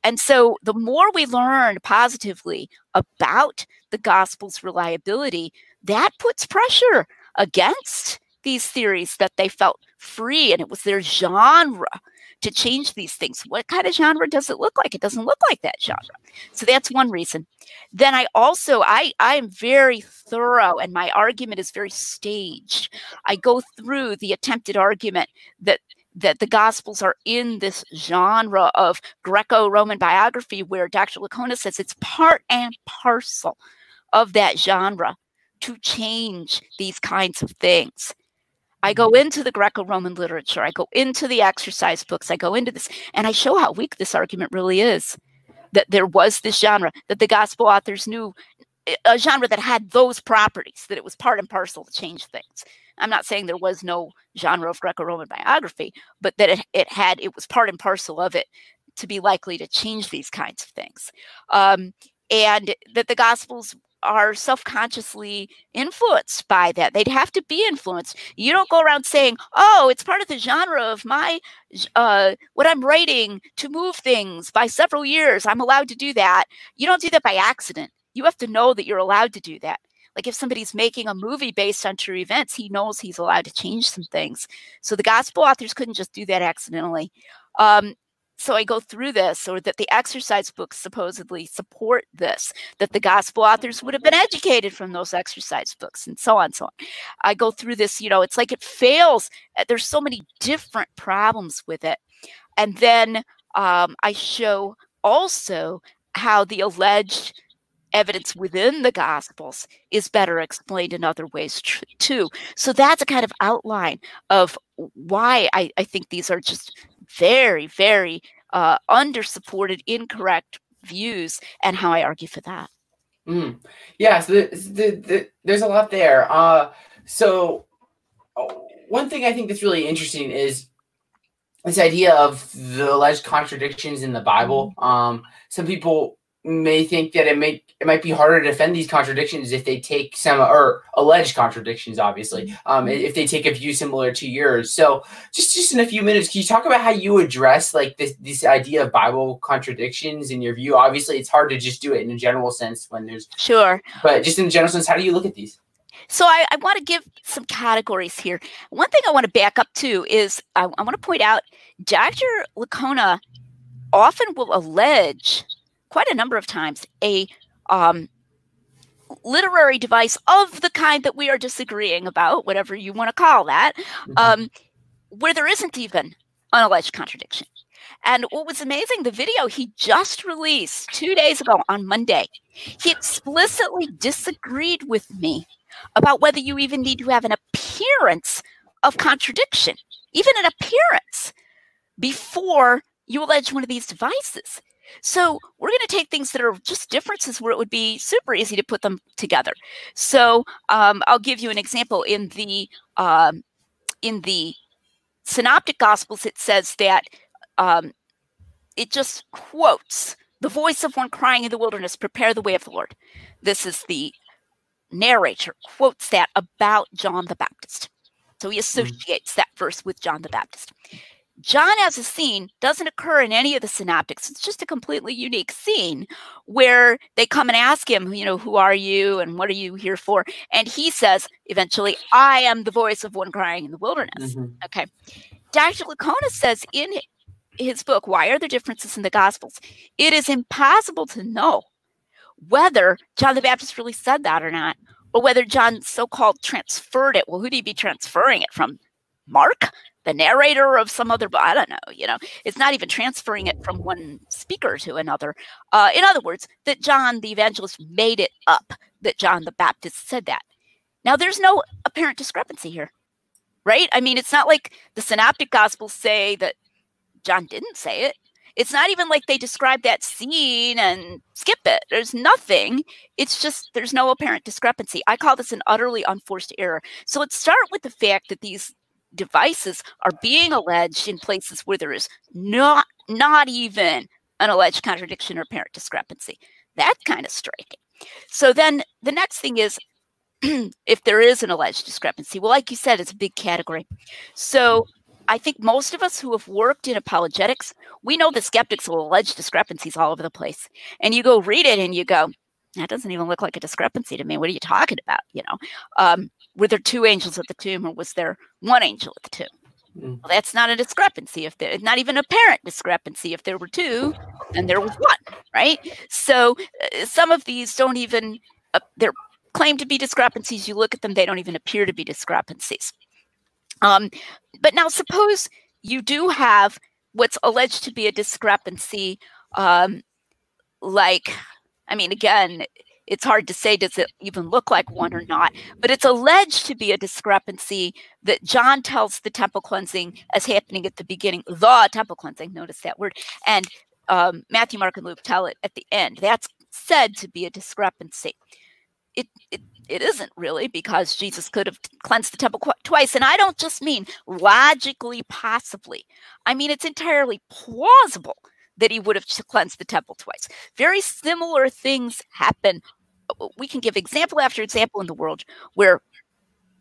And so the more we learn positively about the gospel's reliability, that puts pressure against these theories that they felt free and it was their genre to change these things. What kind of genre does it look like? It doesn't look like that genre. So that's one reason. Then I also I I am very thorough and my argument is very staged. I go through the attempted argument that that the gospels are in this genre of greco-roman biography where dr licona says it's part and parcel of that genre to change these kinds of things. I go mm-hmm. into the Greco Roman literature, I go into the exercise books, I go into this, and I show how weak this argument really is. That there was this genre, that the gospel authors knew eh, a genre that had those properties, that it was part and parcel to change things. I'm not saying there was no genre of Greco Roman biography, but that it, it had, it was part and parcel of it to be likely to change these kinds of things. Um, and that the gospels are self-consciously influenced by that. They'd have to be influenced. You don't go around saying oh it's part of the genre of my uh, what i'm writing to move things by several years. I'm allowed to do that. You don't do that by accident. You have to know that you're allowed to do that. Like if somebody's making a movie based on true events he knows he's allowed to change some things. So the gospel authors couldn't just do that accidentally. Um, so I go through this, or that the exercise books supposedly support this, that the gospel authors would have been educated from those exercise books, and so on, so on. I go through this, you know, it's like it fails. Uh, there's so many different problems with it. And then um, I show also how the alleged evidence within the gospels is better explained in other ways too so that's a kind of outline of why I, I think these are just very, very uh, under-supported, incorrect views, and how I argue for that. Mm. Yeah, so the, the, the, there's a lot there. Uh, so one thing I think that's really interesting is this idea of the alleged contradictions in the Bible. Mm-hmm. Um, some people may think that it may it might be harder to defend these contradictions if they take some or alleged contradictions obviously mm-hmm. um if they take a view similar to yours so just just in a few minutes can you talk about how you address like this this idea of bible contradictions in your view obviously it's hard to just do it in a general sense when there's sure but just in a general sense how do you look at these so I, I want to give some categories here. One thing I want to back up to is I, I want to point out Dr. Licona often will allege quite a number of times a um, literary device of the kind that we are disagreeing about, whatever you want to call that, mm-hmm. um, where there isn't even an alleged contradiction. And what was amazing, the video he just released two days ago on Monday, he explicitly disagreed with me about whether you even need to have an appearance of contradiction, even an appearance, before you allege one of these devices. So we're going to take things that are just differences where it would be super easy to put them together. So um, I'll give you an example in the um, in the Synoptic Gospels. It says that um, it just quotes the voice of one crying in the wilderness, "Prepare the way of the Lord." This is the narrator quotes that about John the Baptist. So he mm. associates mm. that verse with John the Baptist. John as a scene doesn't occur in any of the synoptics. It's just a completely unique scene where they come and ask him, you know, who are you and what are you here for? And he says, eventually, I am the voice of one crying in the wilderness. Mm-hmm. Okay. Dr. Licona says in his book, Why Are There Differences in the Gospels? It is impossible to know whether John the Baptist really said that or not, or whether John so called transferred it. Well, who'd he be transferring it from? Mark? The narrator of some other i don't know you know it's not even transferring it from one speaker to another uh, in other words that john the evangelist made it up that john the baptist said that now there's no apparent discrepancy here right i mean it's not like the synoptic gospels say that john didn't say it It's not even like they describe that scene and skip it. There's nothing. It's just there's no apparent discrepancy. I call this an utterly unforced error. So let's start with the fact that these devices are being alleged in places where there is not not even an alleged contradiction or apparent discrepancy. That's kind of striking. So then the next thing is if there is an alleged discrepancy. Well, like you said, it's a big category. So I think most of us who have worked in apologetics, we know the skeptics will allege discrepancies all over the place. And you go read it and you go, that doesn't even look like a discrepancy to me. What are you talking about? You know, um, were there two angels at the tomb or was there one angel at the tomb? Mm. Well, that's not a discrepancy. If there, not even apparent discrepancy. If there were two, then there was one, right? So uh, some of these don't even uh, they're claimed to be discrepancies. You look at them, they don't even appear to be discrepancies. Um, but now suppose you do have what's alleged to be a discrepancy, um, like I mean, again, it's hard to say does it even look like one or not, but it's alleged to be a discrepancy that John tells the temple cleansing as happening at the beginning, the temple cleansing, notice that word, and um, Matthew, Mark, and Luke tell it at the end. That's said to be a discrepancy. It, it it isn't really because Jesus could have cleansed the temple twice. And I don't just mean logically, possibly. I mean, it's entirely plausible that he would have cleansed the temple twice. Very similar things happen. We can give example after example in the world where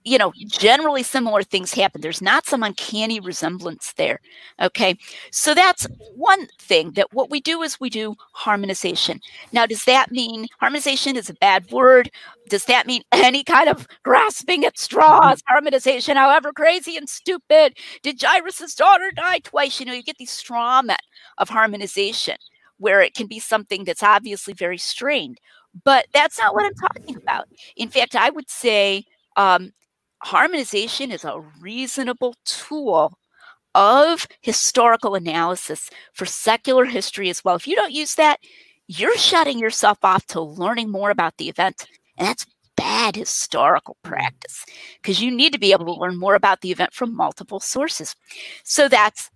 you know, generally similar things happen. There's not some uncanny resemblance there. Okay. So that's one thing that what we do is we do harmonization. Now, does that mean harmonization is a bad word? Does that mean any kind of grasping at straws, harmonization, however crazy and stupid? Did Jairus' daughter die twice? You know, you get these straw men of harmonization where it can be something that's obviously very strained. But that's not what I'm talking about. In fact, I would say um, harmonization is a reasonable tool of historical analysis for secular history as well. If you don't use that, you're shutting yourself off to learning more about the event. And that's bad historical mm. practice because you need to be able to learn more about the event from multiple sources. So that's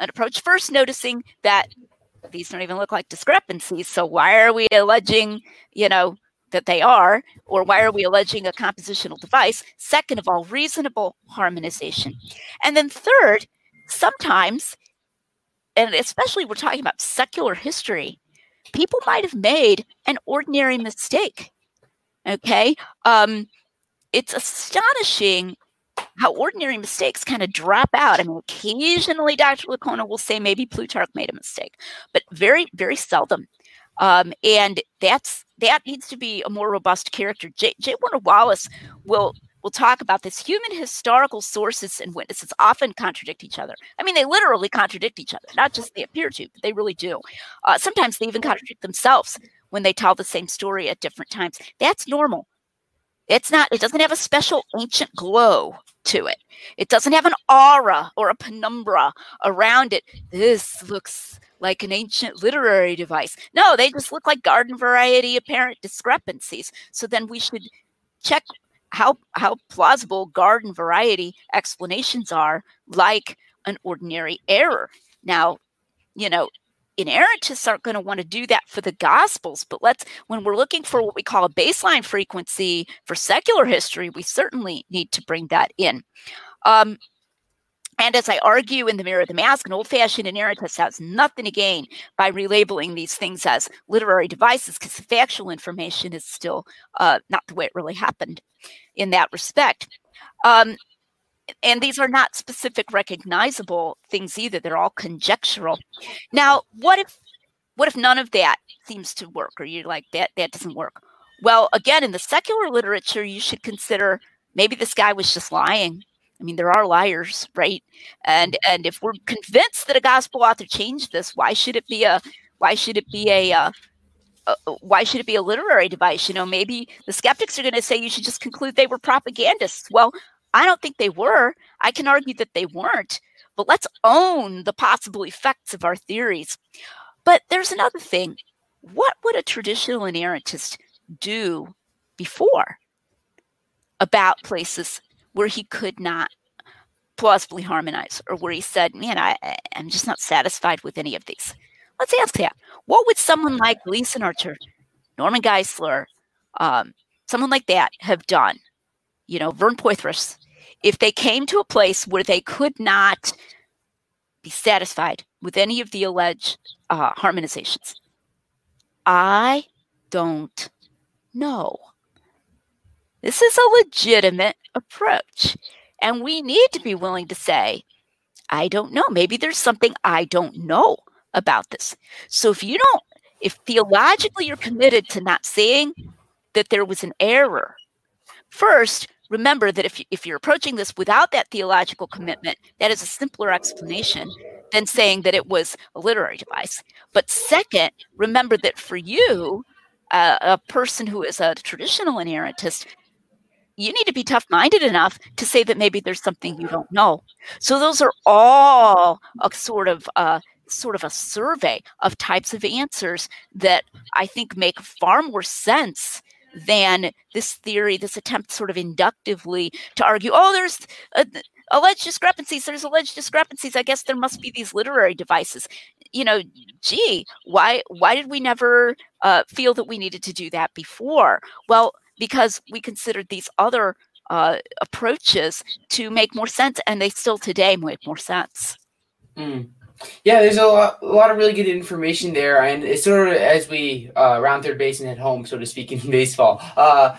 an approach. First, noticing that these don't even look like discrepancies. So why are we alleging, you know, that they are, or why are we alleging a compositional device? Second of all, reasonable harmonization. And then third, sometimes, and especially we're talking about secular history, people might have made an ordinary mistake. Okay. Um, it's astonishing how ordinary mistakes kind of drop out. I mean, occasionally Dr. Licona will say maybe Plutarch made a mistake, but very, very seldom. Um, and that's that needs to be a more robust character. J. J. Warner Wallace will will talk about this. Human historical sources and witnesses often contradict each other. I mean, they literally contradict each other, not just they appear to, but they really do. Uh, sometimes they even contradict themselves when they tell the same story at different times. That's normal. It's not, it doesn't have a special ancient glow to it. It doesn't have an aura or a penumbra around it. This looks like an ancient literary device. No, they just look like garden variety apparent discrepancies. So then we should check how how plausible garden variety explanations are like an ordinary error. Now, you know, inerrantists aren't going to want to do that for the gospels but let's when we're looking for what we call a baseline frequency for secular history we certainly need to bring that in um, and as I argue in The Mirror or the Mask, an old fashioned inerrantist has nothing to gain by relabeling these things as literary devices because the factual information is still uh, not the way it really happened in that respect. Um, and these are not specific recognizable things either they're all conjectural now what if what if none of that seems to work or you're like that that doesn't work well again in the secular literature you should consider maybe this guy was just lying I mean, there are liars, right? And and if we're convinced that a gospel author changed this, why should it be a why should it be a, uh, uh, why should it be a literary device? You know, maybe the skeptics are going to say you should just conclude they were propagandists. Well, I don't think they were. I can argue that they weren't. But let's own the possible effects of our theories. But there's another thing. What would a traditional inerrantist do before about places where he could not plausibly harmonize or where he said, man, I, I'm just not satisfied with any of these. let's ask that. What would someone like Gleason Archer, Norman Geisler, um, someone like that have done? You know, Vern Poythress, if they came to a place where they could not be satisfied with any of the alleged uh, harmonizations? I don't know. This is a legitimate approach. And we need to be willing to say, I don't know. Maybe there's something I don't know about this. So if you don't, if theologically you're committed to not saying that there was an error, first, remember that if, if you're approaching this without that theological commitment, that is a simpler explanation than saying that it was a literary device. But second, remember that for you, uh, a person who is a traditional inerrantist, you need to be tough minded enough to say that maybe there's something you don't know. So those are all a sort of uh, sort of a survey of types of answers that I think make far more sense than this theory, this attempt sort of inductively to argue, oh, there's a, alleged discrepancies, there's alleged discrepancies. I guess there must be these literary devices. You know, gee, why why did we never uh, feel that we needed to do that before? Well, because we considered these other uh, approaches to make more sense, and they still today make more sense. Mm. Yeah, there's a lot, a lot of really good information there, and it's sort of as we uh, round third base and head home, so to speak, in baseball. Uh,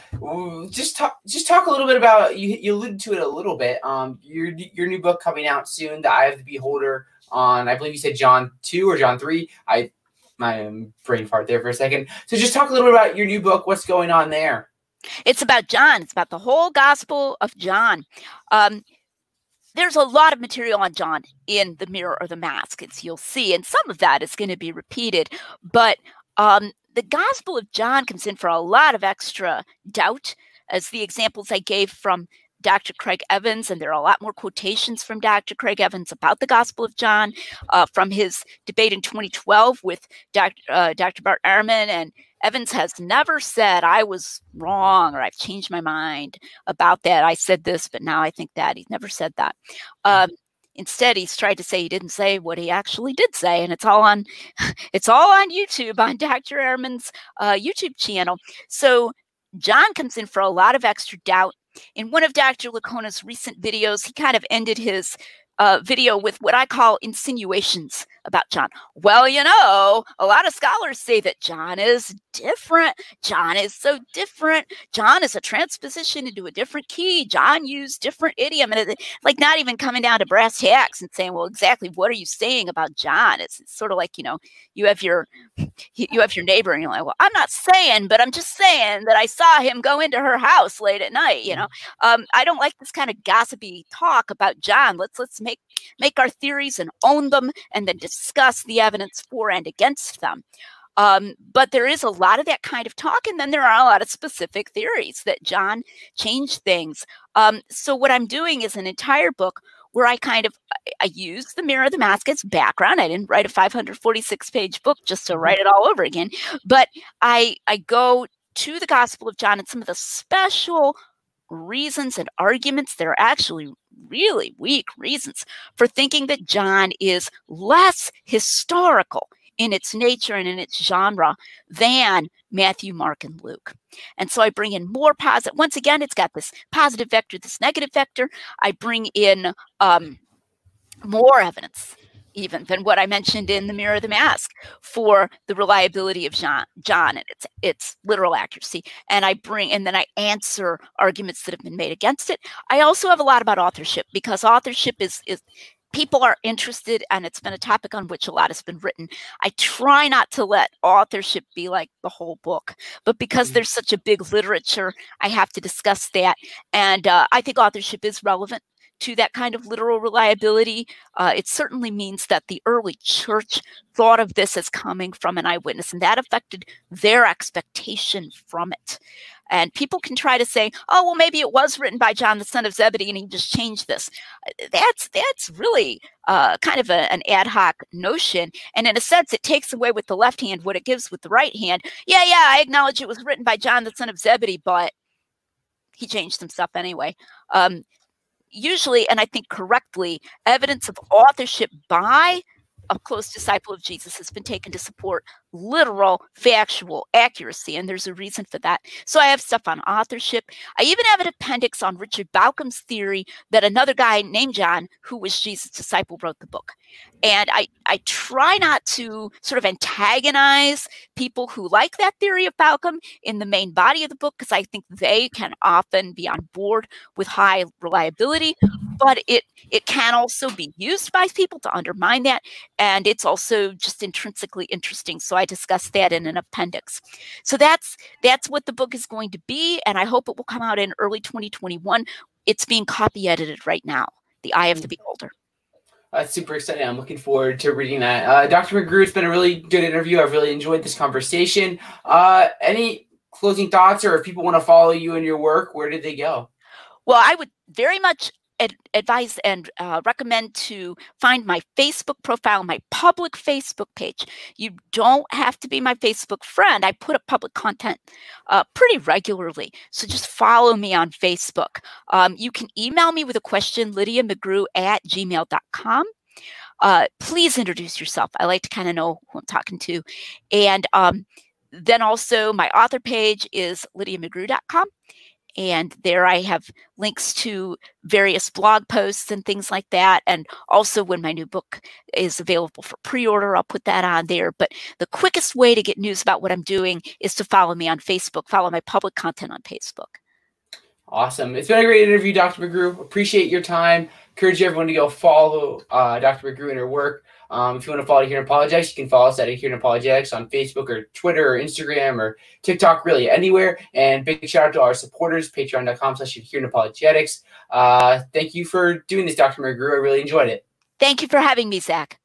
just talk, just talk a little bit about you. You alluded to it a little bit. Um, your your new book coming out soon, "The Eye of the Beholder." On, I believe you said John two or John three. I my brain fart there for a second. So just talk a little bit about your new book. What's going on there? It's about John. It's about the whole Gospel of John. Um, there's a lot of material on John in the mirror or the mask, as you'll see, and some of that is going to be repeated. But um, the Gospel of John comes in for a lot of extra doubt, as the examples I gave from Dr. Craig Evans, and there are a lot more quotations from Dr. Craig Evans about the Gospel of John uh, from his debate in 2012 with Dr. Uh, Dr. Bart Ehrman and Evans has never said, I was wrong or I've changed my mind about that. I said this, but now I think that. He's never said that. Mm. Um, instead, he's tried to say he didn't say what he actually did say. And it's all on it's all on YouTube on Dr. Ehrman's uh, YouTube channel. So John comes in for a lot of extra doubt. In one of Dr. Licona's recent videos, he kind of ended his uh, video with what I call insinuations about John. Well, you know, a lot of scholars say that John is different. John is so different. John is a transposition into a different key. John used different idiom, and it, like not even coming down to brass tacks and saying, "Well, exactly what are you saying about John?" It's, it's sort of like you know, you have your you have your neighbor, and you're like, "Well, I'm not saying, but I'm just saying that I saw him go into her house late at night." You know, mm-hmm. um, I don't like this kind of gossipy talk about John. Let's let's make make our theories and own them, and then discuss the evidence for and against them. Um, but there is a lot of that kind of talk, and then there are a lot of specific theories that John changed things. Um, so what I'm doing is an entire book where I kind of I use the mirror or the mask as background. I didn't write a 546 page book just to write it all over again, but I I go to the Gospel of John and some of the special reasons and arguments that are actually really weak reasons for thinking that John is less historical in its nature and in its genre than Matthew, Mark, and Luke. And so I bring in more positive. Once again, it's got this positive vector, this negative vector. I bring in um, more evidence even than what I mentioned in the Mirror or the Mask for the reliability of John, John and its its literal accuracy. And I bring and then I answer arguments that have been made against it. I also have a lot about authorship because authorship is is people are interested and it's been a topic on which a lot has been written i try not to let authorship be like the whole book but because mm-hmm. there's such a big literature i have to discuss that and uh, i think authorship is relevant to that kind of literal reliability. Uh, it certainly means that the early church thought of this as coming from an eyewitness, and that affected their expectation from it. And people can try to say, "Oh, well, maybe it was written by John, the son of Zebedee, and he just changed this." Uh, that's that's really uh, kind of a, an ad hoc notion, and in a sense, it takes away with the left hand what it gives with the right hand. Yeah, yeah, I acknowledge it was written by John, the son of Zebedee, but he changed some stuff anyway. Um, usually, and I think correctly, evidence of authorship by a close disciple of Jesus has been taken to support literal, factual accuracy, and there's a reason for that. So I have stuff on authorship. I even have an appendix on Richard Bauckham's theory that another guy named John, who was Jesus' disciple, wrote the book. And I, I try not to sort of antagonize people who like that theory of Bauckham in the main body of the book because I think they can often be on board with high reliability, but it it can also be used by people to undermine that, and it's also just intrinsically interesting. So I discuss that in an appendix. So that's that's what the book is going to be, and I hope it will come out in early 2021. It's being copy edited right now. The Eye of the Beholder. That's super exciting. I'm looking forward to reading that. Uh, Dr. McGrew, it's been a really good interview. I've really enjoyed this conversation. Uh, any closing thoughts, or if people want to follow you and your work, where did they go? Well, I would very much ad- advise and uh, recommend to find my Facebook profile, my public Facebook page. You don't have to be my Facebook friend. I put up public content uh, pretty regularly. So just follow me on Facebook. Um, you can email me with a question, Lydia McGrew at gmail.com. Uh, please introduce yourself. I like to kind of know who I'm talking to. And um, then also my author page is lydiamcgrew.com. And there I have links to various blog posts and things like that. And also, when my new book is available for pre order, I'll put that on there. But the quickest way to get news about what I'm doing is to follow me on Facebook, follow my public content on Facebook. Awesome. It's been a great interview, Dr. McGrew. Appreciate your time. Encourage everyone to go follow uh, Dr. McGrew and her work. Um, if you want to follow Adherent Apologetics, you can follow us at Adherent Apologetics on Facebook or Twitter or Instagram or TikTok, really anywhere. And big shout out to our supporters, patreon.com slash Adherent Apologetics. Uh, thank you for doing this, Dr. McGrew. I really enjoyed it. Thank you for having me, Zach.